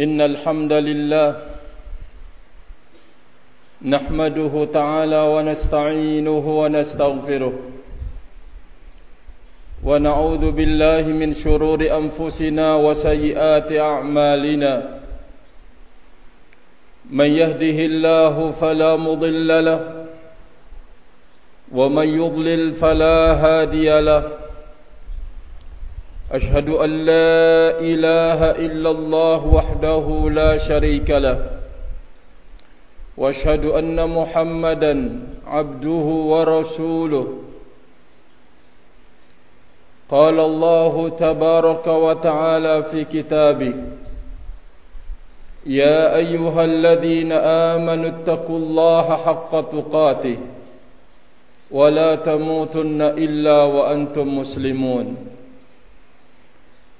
إن الحمد لله نحمده تعالى ونستعينه ونستغفره ونعوذ بالله من شرور أنفسنا وسيئات أعمالنا من يهده الله فلا مضل له ومن يضلل فلا هادي له أشهد أن لا إله إلا الله وحده لا شريك له وأشهد أن محمدا عبده ورسوله قال الله تبارك وتعالى في كتابه يا أيها الذين آمنوا اتقوا الله حق تقاته ولا تموتن إلا وأنتم مسلمون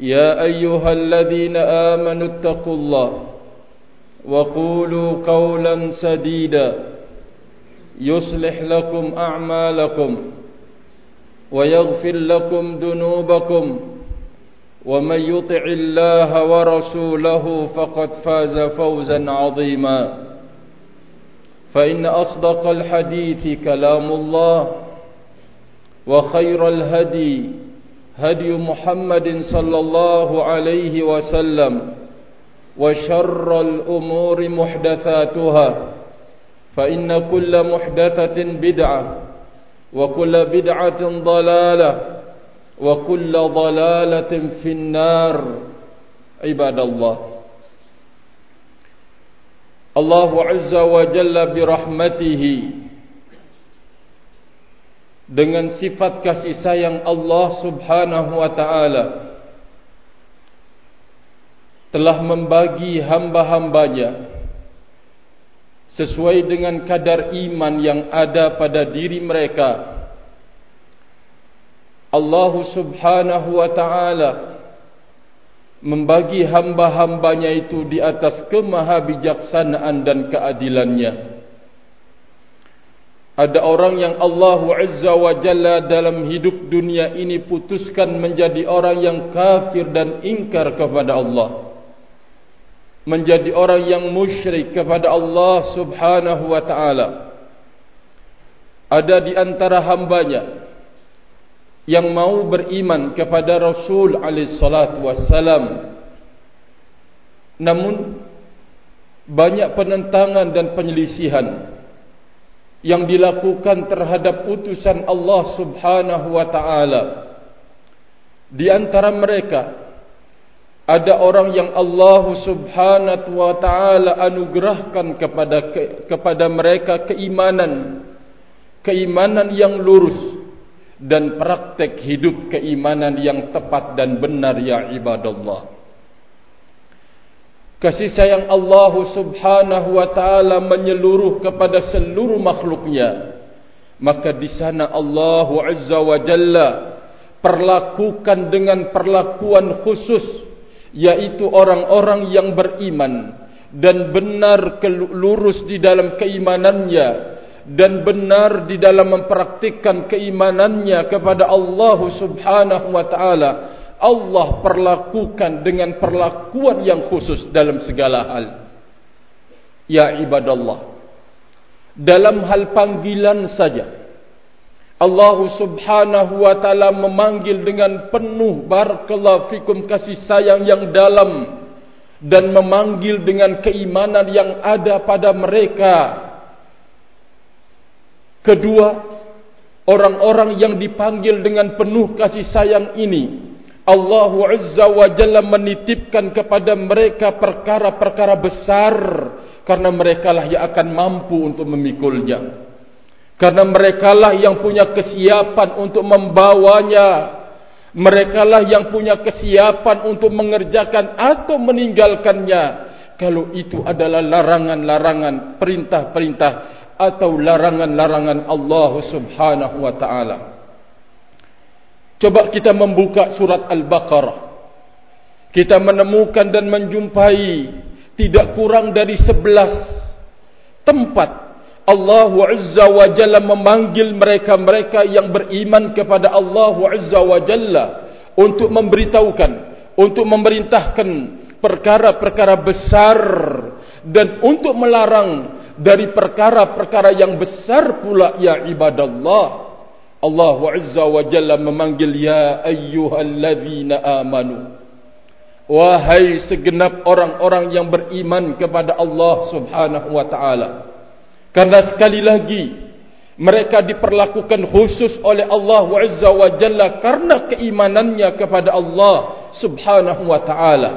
يا أيها الذين آمنوا اتقوا الله وقولوا قولا سديدا يصلح لكم أعمالكم ويغفر لكم ذنوبكم ومن يطع الله ورسوله فقد فاز فوزا عظيما فإن أصدق الحديث كلام الله وخير الهدي هدي محمد صلى الله عليه وسلم وشر الأمور محدثاتها فإن كل محدثة بدعة وكل بدعة ضلالة وكل ضلالة في النار عباد الله الله عز وجل برحمته dengan sifat kasih sayang Allah Subhanahu wa taala telah membagi hamba-hambanya sesuai dengan kadar iman yang ada pada diri mereka. Allah Subhanahu wa taala membagi hamba-hambanya itu di atas kemahabijaksanaan dan keadilannya ada orang yang Allah Azza wa Jalla dalam hidup dunia ini putuskan menjadi orang yang kafir dan ingkar kepada Allah. Menjadi orang yang musyrik kepada Allah Subhanahu wa taala. Ada di antara hambanya yang mau beriman kepada Rasul alaihi salatu wassalam. Namun banyak penentangan dan penyelisihan yang dilakukan terhadap utusan Allah Subhanahu wa taala. Di antara mereka ada orang yang Allah Subhanahu wa taala anugerahkan kepada ke, kepada mereka keimanan keimanan yang lurus dan praktek hidup keimanan yang tepat dan benar ya ibadallah. Kasih sayang Allah subhanahu wa ta'ala menyeluruh kepada seluruh makhluknya. Maka di sana Allah azza wa jalla perlakukan dengan perlakuan khusus. Yaitu orang-orang yang beriman. Dan benar lurus di dalam keimanannya. Dan benar di dalam mempraktikkan keimanannya kepada Allah subhanahu wa ta'ala. Allah perlakukan dengan perlakuan yang khusus dalam segala hal. Ya ibadallah. Dalam hal panggilan saja. Allah subhanahu wa ta'ala memanggil dengan penuh barakallahu fikum kasih sayang yang dalam. Dan memanggil dengan keimanan yang ada pada mereka. Kedua, orang-orang yang dipanggil dengan penuh kasih sayang ini Allah Azza wa Jalla menitipkan kepada mereka perkara-perkara besar karena merekalah yang akan mampu untuk memikulnya. Karena merekalah yang punya kesiapan untuk membawanya. Merekalah yang punya kesiapan untuk mengerjakan atau meninggalkannya. kalau itu adalah larangan-larangan perintah-perintah atau larangan-larangan Allah Subhanahu wa taala. Coba kita membuka surat Al-Baqarah. Kita menemukan dan menjumpai tidak kurang dari sebelas tempat Allah Azza wa Jalla memanggil mereka-mereka yang beriman kepada Allah Azza wa Jalla untuk memberitahukan, untuk memerintahkan perkara-perkara besar dan untuk melarang dari perkara-perkara yang besar pula ya ibadallah Allah Azza wa Jalla memanggil ya ayyuhalladzina amanu. Wahai segenap orang-orang yang beriman kepada Allah Subhanahu wa taala. Karena sekali lagi mereka diperlakukan khusus oleh Allah Azza wa Jalla karena keimanannya kepada Allah Subhanahu wa taala.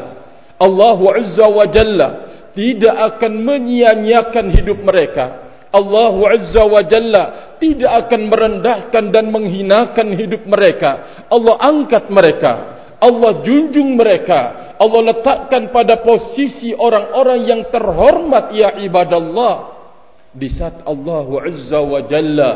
Allah Azza wa Jalla tidak akan menyia-nyiakan hidup mereka. Allah Azza wa Jalla tidak akan merendahkan dan menghinakan hidup mereka. Allah angkat mereka. Allah junjung mereka. Allah letakkan pada posisi orang-orang yang terhormat ya ibadallah. Di saat Allah Azza wa Jalla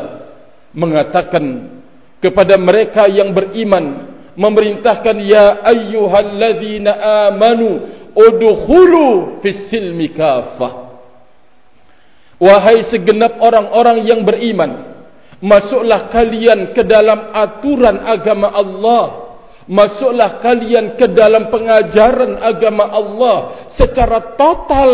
mengatakan kepada mereka yang beriman memerintahkan ya ayyuhalladzina amanu udkhulu fis silmi kafah wahai segenap orang-orang yang beriman masuklah kalian ke dalam aturan agama Allah masuklah kalian ke dalam pengajaran agama Allah secara total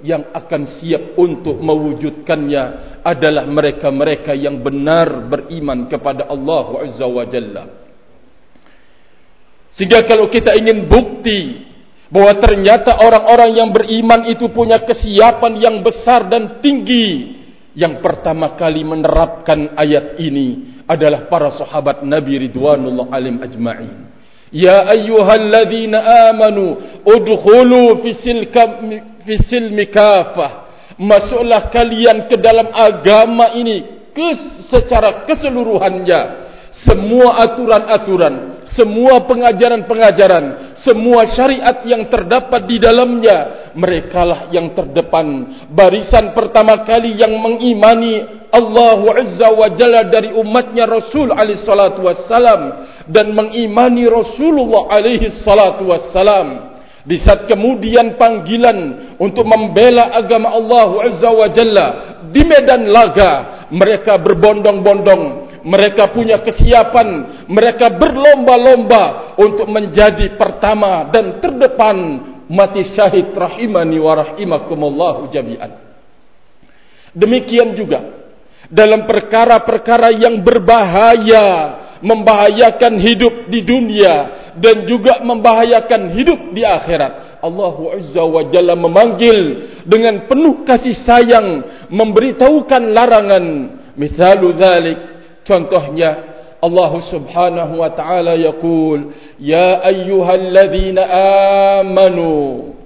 yang akan siap untuk mewujudkannya adalah mereka-mereka yang benar beriman kepada Allah Azza wa Jalla. Sehingga kalau kita ingin bukti bahwa ternyata orang-orang yang beriman itu punya kesiapan yang besar dan tinggi, yang pertama kali menerapkan ayat ini adalah para sahabat Nabi Ridwanullah alim ajma'in. Ya ayyuhalladzina amanu udkhulu fi silmi kafah. Masuklah kalian ke dalam agama ini ke secara keseluruhannya. Semua aturan-aturan, semua pengajaran-pengajaran, semua syariat yang terdapat di dalamnya, merekalah yang terdepan, barisan pertama kali yang mengimani Allah Azza wa Jalla dari umatnya Rasul alaihi salatu wassalam dan mengimani Rasulullah alaihi salatu wassalam. Di saat kemudian panggilan untuk membela agama Allah Azza wa Jalla di medan laga, mereka berbondong-bondong mereka punya kesiapan, mereka berlomba-lomba untuk menjadi pertama dan terdepan mati syahid rahimani wa rahimakumullah jami'an. Demikian juga dalam perkara-perkara yang berbahaya, membahayakan hidup di dunia dan juga membahayakan hidup di akhirat. Allah Azza wa Jalla memanggil dengan penuh kasih sayang memberitahukan larangan. Misalu dzalik Contohnya Allah Subhanahu wa taala yaqul ya ayyuhalladzina amanu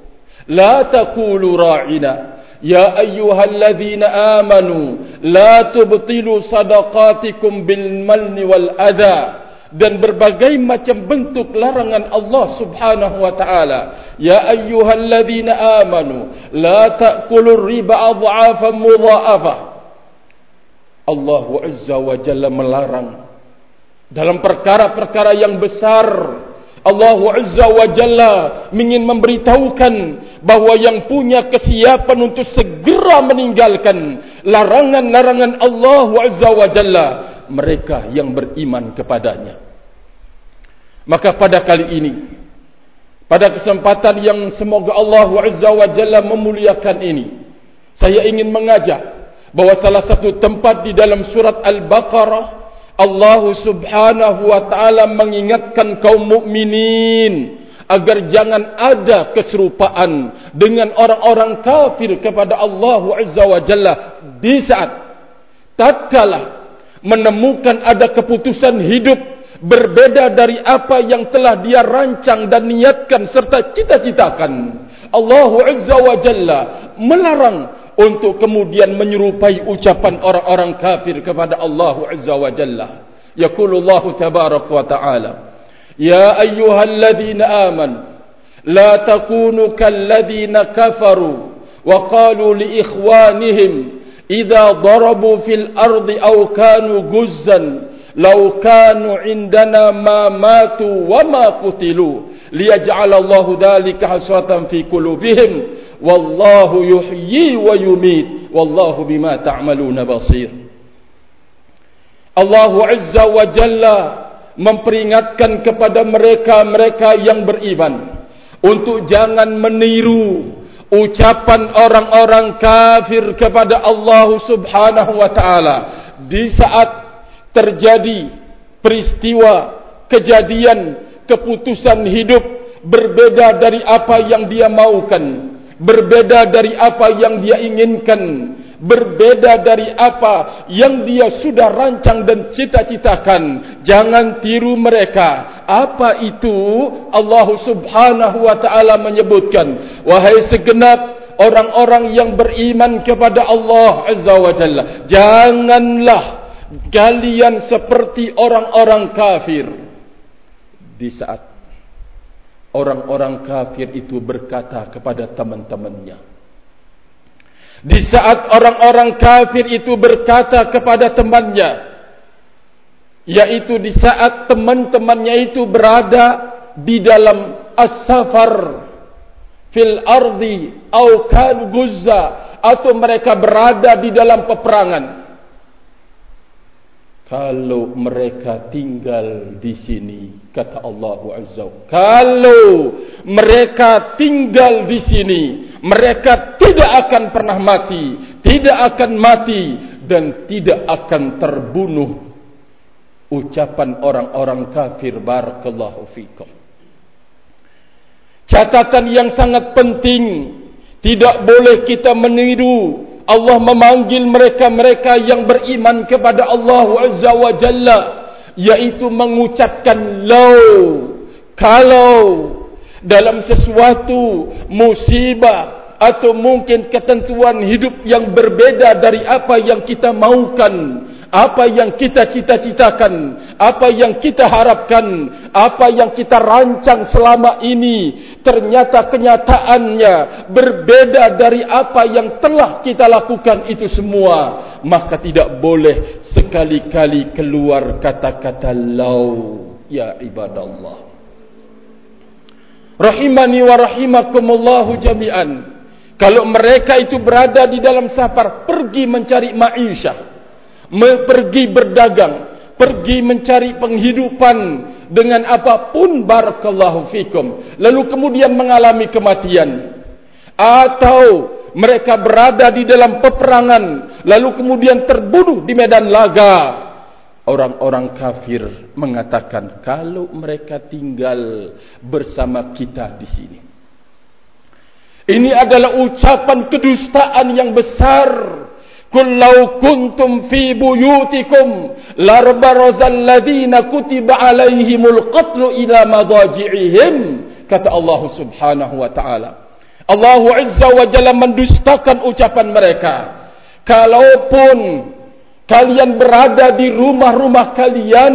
la taqulu ra'ina. Ya ayyuhalladzina amanu la tubtilu sadaqatikum bil manni wal adha. Dan berbagai macam bentuk larangan Allah Subhanahu wa taala. Ya ayyuhalladzina amanu la ta'kulur riba adhafan mudha'afah Allah Azza wa Jalla melarang. Dalam perkara-perkara yang besar Allah Azza wa Jalla ingin memberitahukan bahawa yang punya kesiapan untuk segera meninggalkan larangan-larangan Allah Azza wa Jalla mereka yang beriman kepadanya. Maka pada kali ini pada kesempatan yang semoga Allah Azza wa Jalla memuliakan ini saya ingin mengajak bahwa salah satu tempat di dalam surat Al-Baqarah Allah Subhanahu wa taala mengingatkan kaum mukminin agar jangan ada keserupaan dengan orang-orang kafir kepada Allah Azza wa Jalla di saat tatkala menemukan ada keputusan hidup berbeda dari apa yang telah dia rancang dan niatkan serta cita-citakan. Allah Azza wa Jalla melarang untuk kemudian menyerupai ucapan orang-orang kafir kepada Allah Azza wa Jalla. Yaqulullahu tabarak wa taala: "Ya ayyuhalladzina amanu, la takunu kalladzina kafaru wa qalu li ikhwanihim idza darabu fil ardi aw kanu guzzan law kanu indana ma matu wa ma qutilu liyaj'al Allahu dhalika hasratan fi qulubihim." wallahu yuhyi wa yumit. Wallahu bima ta'maluna basir. Allahu azza wa jalla memperingatkan kepada mereka-mereka yang beriman untuk jangan meniru ucapan orang-orang kafir kepada Allah Subhanahu wa taala di saat terjadi peristiwa kejadian keputusan hidup berbeda dari apa yang dia maukan berbeda dari apa yang dia inginkan. Berbeda dari apa yang dia sudah rancang dan cita-citakan. Jangan tiru mereka. Apa itu? Allah Subhanahu wa taala menyebutkan. Wahai segenap orang-orang yang beriman kepada Allah Azza wa Jalla janganlah kalian seperti orang-orang kafir. Di saat orang-orang kafir itu berkata kepada teman-temannya. Di saat orang-orang kafir itu berkata kepada temannya yaitu di saat teman-temannya itu berada di dalam as-safar fil ardi au kan guzza atau mereka berada di dalam peperangan. Kalau mereka tinggal di sini kata Allah Azza kalau mereka tinggal di sini mereka tidak akan pernah mati tidak akan mati dan tidak akan terbunuh. Ucapan orang-orang kafir barakallahu fikum. Catatan yang sangat penting tidak boleh kita meniru. Allah memanggil mereka-mereka yang beriman kepada Allah Azza wa Jalla yaitu mengucapkan law kalau dalam sesuatu musibah atau mungkin ketentuan hidup yang berbeda dari apa yang kita maukan apa yang kita cita-citakan, apa yang kita harapkan, apa yang kita rancang selama ini, ternyata kenyataannya berbeda dari apa yang telah kita lakukan itu semua, maka tidak boleh sekali-kali keluar kata-kata lau, ya ibadallah. Rahimani wa rahimakumullahu jami'an. Kalau mereka itu berada di dalam safar, pergi mencari ma'isyah pergi berdagang, pergi mencari penghidupan dengan apapun barakallahu fikum, lalu kemudian mengalami kematian. Atau mereka berada di dalam peperangan, lalu kemudian terbunuh di medan laga. Orang-orang kafir mengatakan kalau mereka tinggal bersama kita di sini. Ini adalah ucapan kedustaan yang besar Qul law kuntum fi buyutikum larbarazal ladzina kutiba alaihimul qatlu ila madaji'ihim kata Allah Subhanahu wa taala. Allah Azza wa Jalla mendustakan ucapan mereka. Kalaupun kalian berada di rumah-rumah kalian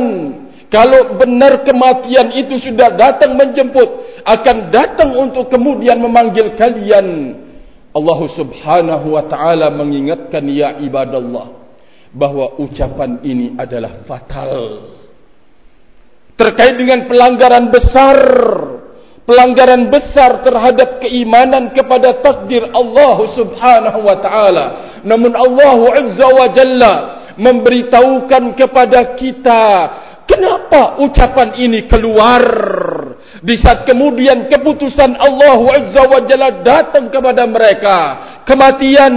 kalau benar kematian itu sudah datang menjemput akan datang untuk kemudian memanggil kalian Allah subhanahu wa ta'ala mengingatkan ya ibadallah bahwa ucapan ini adalah fatal. Terkait dengan pelanggaran besar pelanggaran besar terhadap keimanan kepada takdir Allah subhanahu wa ta'ala. Namun Allah azza wa jalla memberitahukan kepada kita kenapa ucapan ini keluar di saat kemudian keputusan Allah Azza wa Jalla datang kepada mereka. Kematian.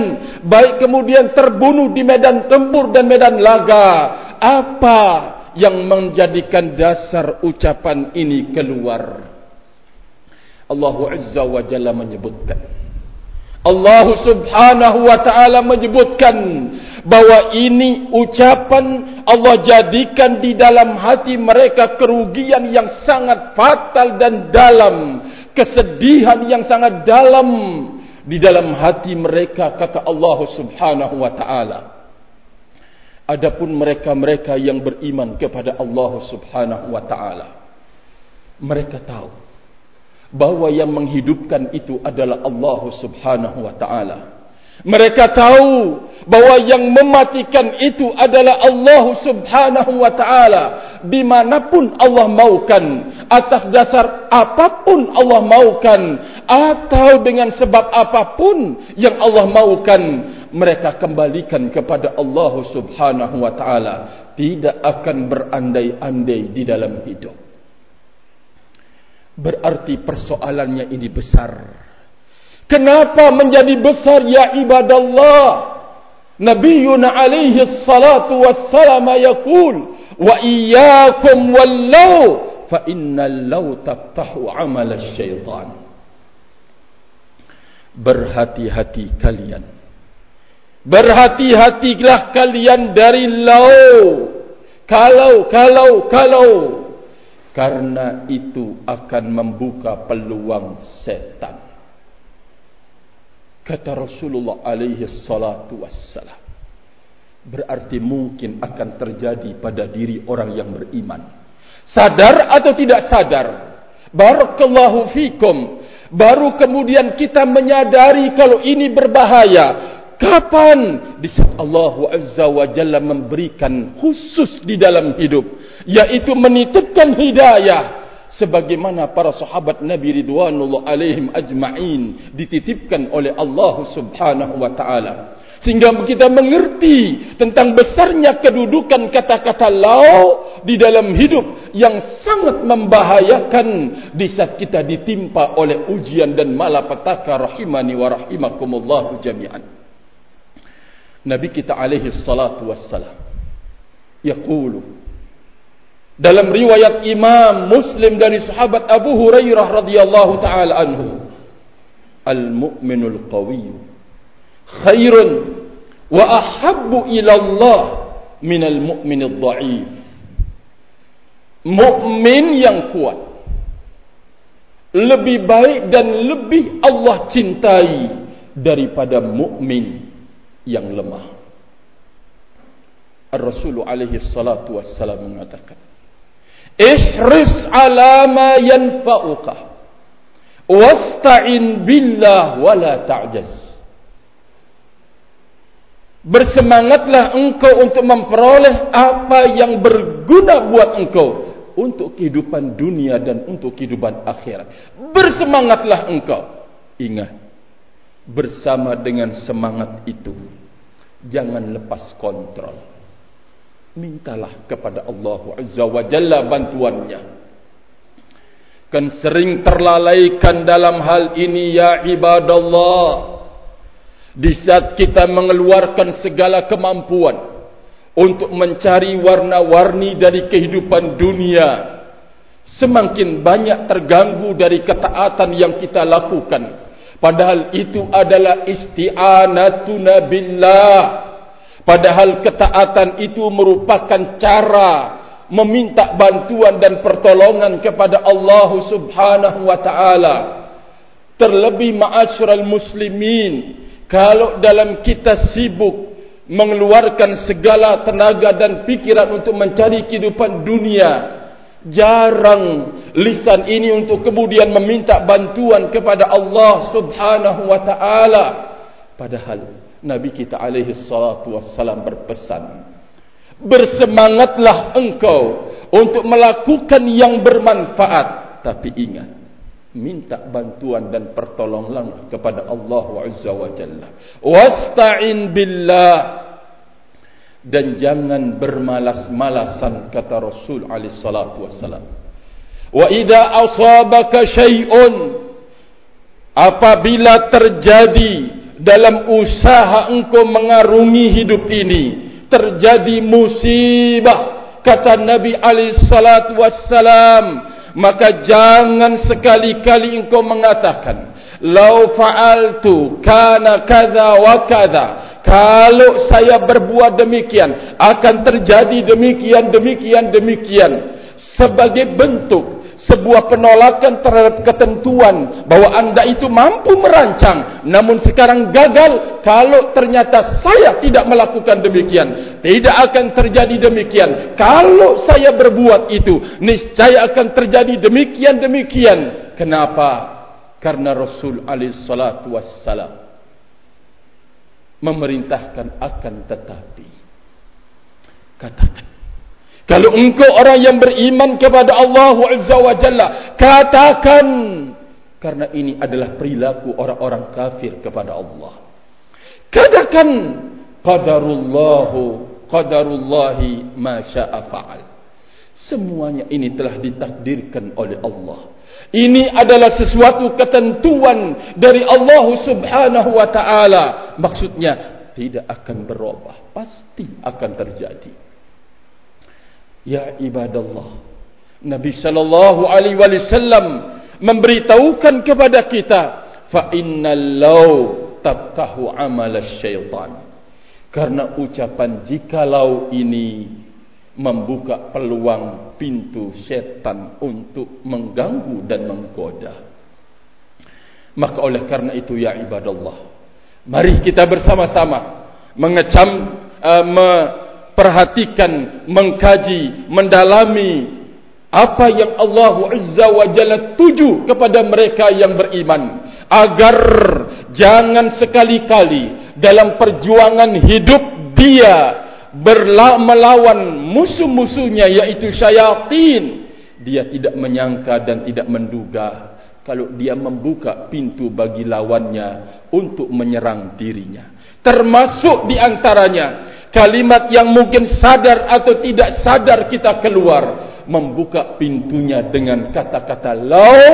Baik kemudian terbunuh di medan tempur dan medan laga. Apa yang menjadikan dasar ucapan ini keluar? Allah Azza wa Jalla menyebutkan. Allah subhanahu wa ta'ala menyebutkan bahwa ini ucapan Allah jadikan di dalam hati mereka kerugian yang sangat fatal dan dalam kesedihan yang sangat dalam di dalam hati mereka kata Allah subhanahu wa ta'ala. Adapun mereka-mereka yang beriman kepada Allah subhanahu wa ta'ala mereka tahu bahwa yang menghidupkan itu adalah Allah Subhanahu wa taala. Mereka tahu bahwa yang mematikan itu adalah Allah Subhanahu wa taala. Dimanapun Allah maukan atas dasar apapun Allah maukan atau dengan sebab apapun yang Allah maukan mereka kembalikan kepada Allah Subhanahu wa taala. Tidak akan berandai-andai di dalam hidup berarti persoalannya ini besar Kenapa menjadi besar ya ibadallah? Nabiuna alaihi salatu wassalam yaqul wa iyyakum wallau fa innal law taftahu amal syaitan. Berhati-hati kalian. Berhati-hatilah kalian dari lau. Kalau, kalau, kalau. Karena itu akan membuka peluang setan. Kata Rasulullah alaihi salatu wassalam berarti mungkin akan terjadi pada diri orang yang beriman. Sadar atau tidak sadar? Barakallahu fikum. Baru kemudian kita menyadari kalau ini berbahaya kapan? Di saat Allah azza wa jalla memberikan khusus di dalam hidup yaitu menitipkan hidayah. Sebagaimana para sahabat Nabi ridwanullah alaihim ajma'in dititipkan oleh Allah Subhanahu wa taala. Sehingga kita mengerti tentang besarnya kedudukan kata-kata lau di dalam hidup yang sangat membahayakan di saat kita ditimpa oleh ujian dan malapetaka rahimani wa rahimakumullah jami'an Nabi kita alaihi salatu wassalam. Yaqulu. Dalam riwayat Imam Muslim dari sahabat Abu Hurairah radhiyallahu taala anhu. Al-mu'minul qawi khairun wa ahabbu ila Allah min al-mu'minid dha'if mukmin yang kuat. Lebih baik dan lebih Allah cintai daripada mukmin yang lemah. Rasulullah alaihi salatu wassalam mengatakan ihris ala ma yanfa'uka wasta'in billah wala ta'jaz. Bersemangatlah engkau untuk memperoleh apa yang berguna buat engkau untuk kehidupan dunia dan untuk kehidupan akhirat. Bersemangatlah engkau. Ingat bersama dengan semangat itu jangan lepas kontrol. Mintalah kepada Allah Azza wa Jalla bantuannya. Kan sering terlalaikan dalam hal ini ya ibadallah. Di saat kita mengeluarkan segala kemampuan untuk mencari warna-warni dari kehidupan dunia semakin banyak terganggu dari ketaatan yang kita lakukan padahal itu adalah isti'anatuna billah Padahal ketaatan itu merupakan cara meminta bantuan dan pertolongan kepada Allah Subhanahu wa taala. Terlebih ma'asyiral muslimin, kalau dalam kita sibuk mengeluarkan segala tenaga dan pikiran untuk mencari kehidupan dunia, jarang lisan ini untuk kemudian meminta bantuan kepada Allah Subhanahu wa taala. Padahal Nabi kita alaihi salatu wassalam berpesan Bersemangatlah engkau untuk melakukan yang bermanfaat Tapi ingat Minta bantuan dan pertolongan kepada Allah Azza wa Jalla Wasta'in billah Dan jangan bermalas-malasan kata Rasul alaihi salatu wassalam. Wa idha asabaka syai'un Apabila terjadi dalam usaha engkau mengarungi hidup ini terjadi musibah kata Nabi alaihi salatu wassalam maka jangan sekali-kali engkau mengatakan lau fa'altu kana kadza wa kadza kalau saya berbuat demikian akan terjadi demikian demikian demikian. Sebagai bentuk sebuah penolakan terhadap ketentuan bahwa anda itu mampu merancang. Namun sekarang gagal kalau ternyata saya tidak melakukan demikian. Tidak akan terjadi demikian. Kalau saya berbuat itu niscaya akan terjadi demikian demikian. Kenapa? Karena Rasul alaihi salatu wassalam memerintahkan akan tetapi. Katakan kalau engkau orang yang beriman kepada Allah Azza wa Jalla katakan karena ini adalah perilaku orang-orang kafir kepada Allah. Katakan qadarullahu qadarullahi ma syaa fa'al. Semuanya ini telah ditakdirkan oleh Allah ini adalah sesuatu ketentuan dari Allah Subhanahu wa taala. Maksudnya tidak akan berubah, pasti akan terjadi. Ya ibadallah. Nabi sallallahu alaihi wasallam memberitahukan kepada kita, fa innal law tabtahu amal syaitan. Karena ucapan jikalau ini membuka peluang pintu setan untuk mengganggu dan menggoda. Maka oleh karena itu ya ibadallah, mari kita bersama-sama mengecam, uh, memperhatikan, mengkaji, mendalami apa yang Allah Azza wa Jalla tuju kepada mereka yang beriman agar jangan sekali-kali dalam perjuangan hidup dia melawan musuh-musuhnya yaitu syaitan dia tidak menyangka dan tidak menduga kalau dia membuka pintu bagi lawannya untuk menyerang dirinya. Termasuk di antaranya kalimat yang mungkin sadar atau tidak sadar kita keluar membuka pintunya dengan kata-kata lau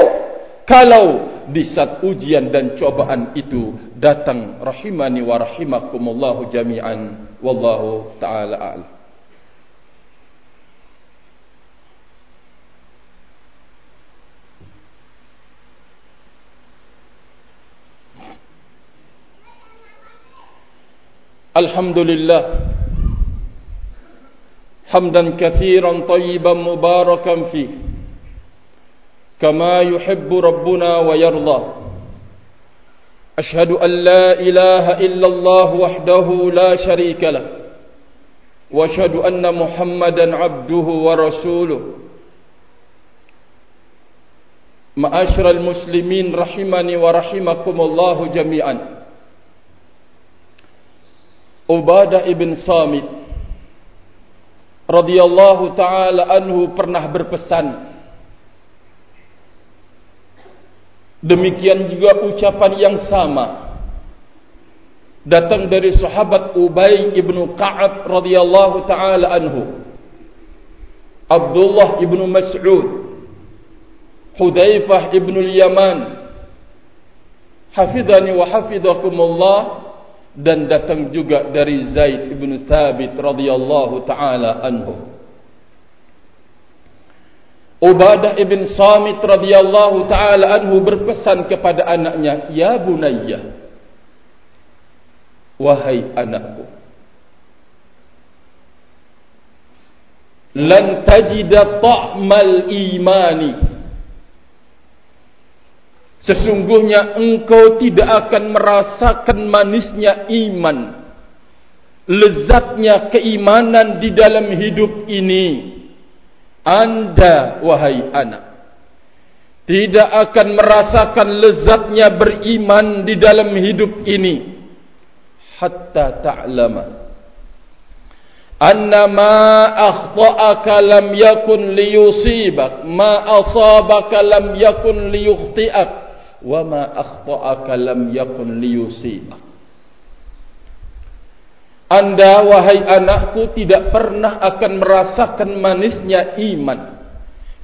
kalau di saat ujian dan cobaan itu datang rahimani wa rahimakumullahu jami'an wallahu taala a'lam الحمد لله حمدا كثيرا طيبا مباركا فيه كما يحب ربنا ويرضى اشهد ان لا اله الا الله وحده لا شريك له واشهد ان محمدا عبده ورسوله معاشر المسلمين رحمني ورحمكم الله جميعا عباده بن صامت رضي الله تعالى عنه pernah berpesan Demikian juga ucapan yang sama. Datang dari sahabat Ubay ibnu Ka'ab radhiyallahu taala anhu, Abdullah ibnu Mas'ud, Hudzaifah ibnu Yaman, hafidhani wa hafidhakumullah. Dan datang juga dari Zaid ibnu Thabit radhiyallahu taala anhu. Ubadah ibn Samit radhiyallahu taala anhu berpesan kepada anaknya, "Ya bunayya, wahai anakku, lan tajida ta'mal imani." Sesungguhnya engkau tidak akan merasakan manisnya iman, lezatnya keimanan di dalam hidup ini anda wahai anak tidak akan merasakan lezatnya beriman di dalam hidup ini. Hatta ta'lama. Anna ma akhta'aka lam yakun liyusibak. Ma asabaka lam yakun liyukhti'ak. Wa ma akhta'aka lam yakun liyusibak anda wahai anakku tidak pernah akan merasakan manisnya iman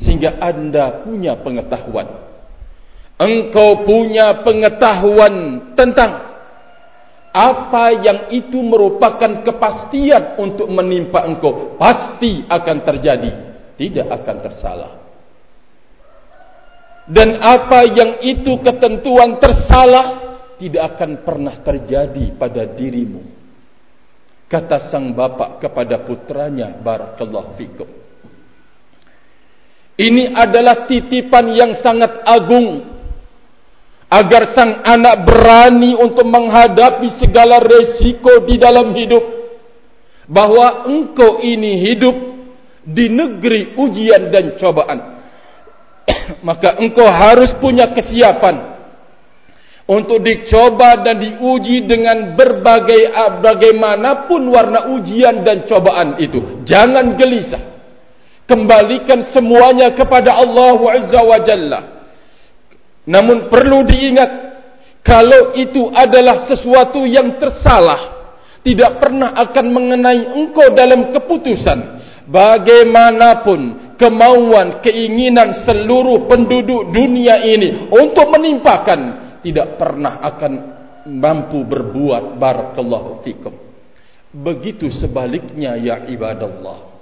sehingga anda punya pengetahuan. Engkau punya pengetahuan tentang apa yang itu merupakan kepastian untuk menimpa engkau pasti akan terjadi, tidak akan tersalah. Dan apa yang itu ketentuan tersalah tidak akan pernah terjadi pada dirimu kata sang bapak kepada putranya barakallahu fikum. Ini adalah titipan yang sangat agung agar sang anak berani untuk menghadapi segala resiko di dalam hidup bahwa engkau ini hidup di negeri ujian dan cobaan. Maka engkau harus punya kesiapan untuk dicoba dan diuji dengan berbagai bagaimanapun warna ujian dan cobaan itu. Jangan gelisah. Kembalikan semuanya kepada Allah Azza wa Jalla. Namun perlu diingat kalau itu adalah sesuatu yang tersalah, tidak pernah akan mengenai engkau dalam keputusan bagaimanapun kemauan, keinginan seluruh penduduk dunia ini untuk menimpakan tidak pernah akan mampu berbuat barakallahu fikum. Begitu sebaliknya ya ibadallah.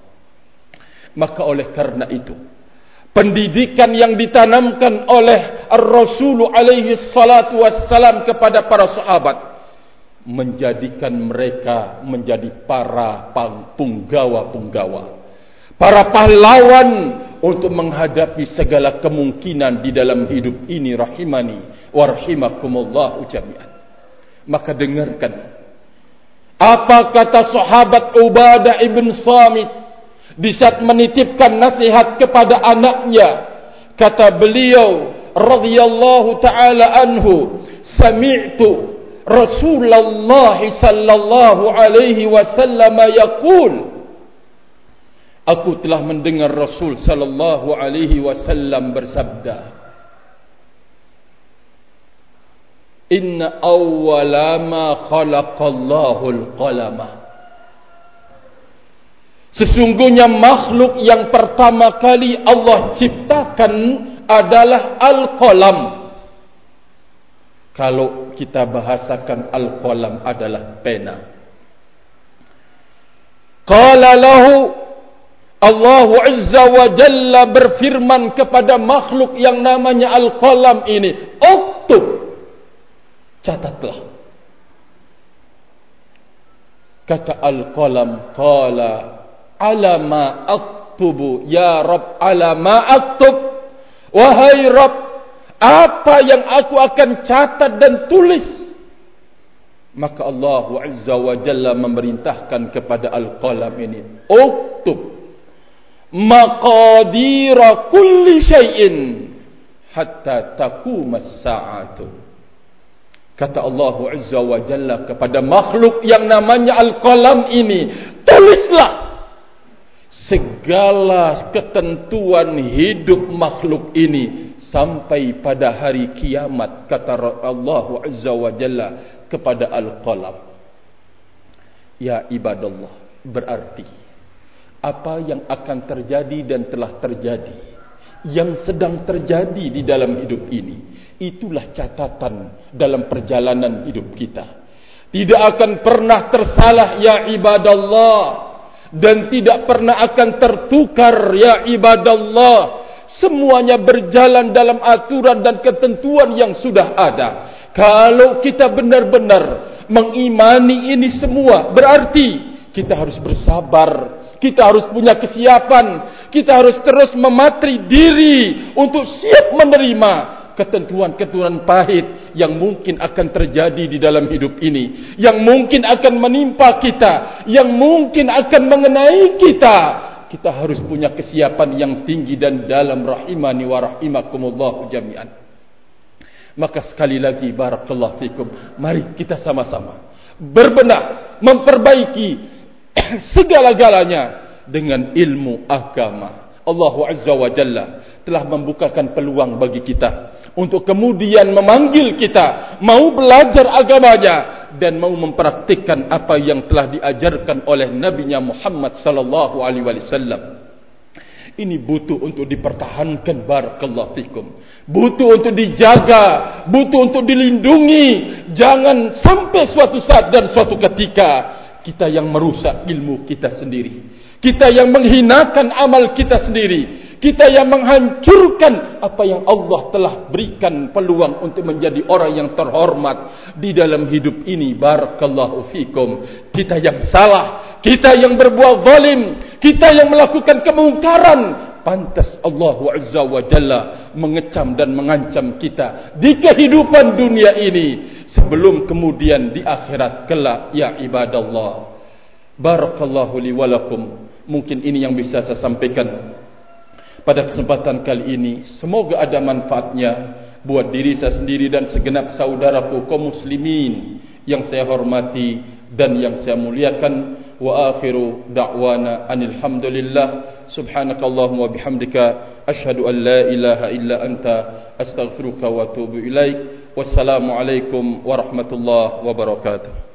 Maka oleh karena itu pendidikan yang ditanamkan oleh Ar-Rasul alaihi salatu wassalam kepada para sahabat menjadikan mereka menjadi para punggawa-punggawa para pahlawan untuk menghadapi segala kemungkinan di dalam hidup ini rahimani wa rahimakumullah jami'an. Maka dengarkan apa kata sahabat Ubadah ibn Samit di saat menitipkan nasihat kepada anaknya? Kata beliau radhiyallahu taala anhu sami'tu Rasulullah sallallahu alaihi wasallam yaqul Aku telah mendengar Rasul sallallahu alaihi wasallam bersabda Inna awwala ma khalaqallahu al-qalama Sesungguhnya makhluk yang pertama kali Allah ciptakan adalah al-qalam. Kalau kita bahasakan al-qalam adalah pena. Qala lahu Allah Azza wa Jalla berfirman kepada makhluk yang namanya Al-Qalam ini. Uktub. Catatlah. Kata Al-Qalam. Qala alama aktubu. Ya Rab alama aktub. Wahai Rab. Apa yang aku akan catat dan tulis. Maka Allah Azza wa Jalla memerintahkan kepada Al-Qalam ini. Uktub maqadira kulli syai'in hatta taqum as-sa'atu. Kata Allah azza wa jalla kepada makhluk yang namanya al-qalam ini tulislah segala ketentuan hidup makhluk ini sampai pada hari kiamat kata Allah azza wa jalla kepada al-qalam. Ya ibadallah berarti apa yang akan terjadi dan telah terjadi. Yang sedang terjadi di dalam hidup ini itulah catatan dalam perjalanan hidup kita. Tidak akan pernah tersalah ya ibadallah dan tidak pernah akan tertukar ya ibadallah. Semuanya berjalan dalam aturan dan ketentuan yang sudah ada. Kalau kita benar-benar mengimani ini semua berarti kita harus bersabar kita harus punya kesiapan. Kita harus terus mematri diri untuk siap menerima ketentuan-ketentuan pahit yang mungkin akan terjadi di dalam hidup ini. Yang mungkin akan menimpa kita. Yang mungkin akan mengenai kita. Kita harus punya kesiapan yang tinggi dan dalam rahimani wa rahimakumullah jami'an. Maka sekali lagi barakallahu fikum. Mari kita sama-sama berbenah, memperbaiki segala-galanya dengan ilmu agama. Allah Azza wa Jalla telah membukakan peluang bagi kita untuk kemudian memanggil kita mau belajar agamanya dan mau mempraktikkan apa yang telah diajarkan oleh Nabi Muhammad sallallahu alaihi wasallam. Ini butuh untuk dipertahankan barakallahu fikum. Butuh untuk dijaga, butuh untuk dilindungi. Jangan sampai suatu saat dan suatu ketika kita yang merusak ilmu kita sendiri. Kita yang menghinakan amal kita sendiri. Kita yang menghancurkan apa yang Allah telah berikan peluang untuk menjadi orang yang terhormat di dalam hidup ini. Barakallahu fikum. Kita yang salah. Kita yang berbuat zalim. Kita yang melakukan kemungkaran. Pantas Allah Azza wa Jalla mengecam dan mengancam kita di kehidupan dunia ini sebelum kemudian di akhirat kelak ya ibadallah barakallahu li walakum mungkin ini yang bisa saya sampaikan pada kesempatan kali ini. Semoga ada manfaatnya buat diri saya sendiri dan segenap saudaraku kaum muslimin yang saya hormati dan yang saya muliakan wa akhiru da'wana anil hamdulillah subhanakallahumma bihamdika asyhadu an la ilaha illa anta astaghfiruka wa atubu ilaik. Wassalamu alaikum warahmatullahi wabarakatuh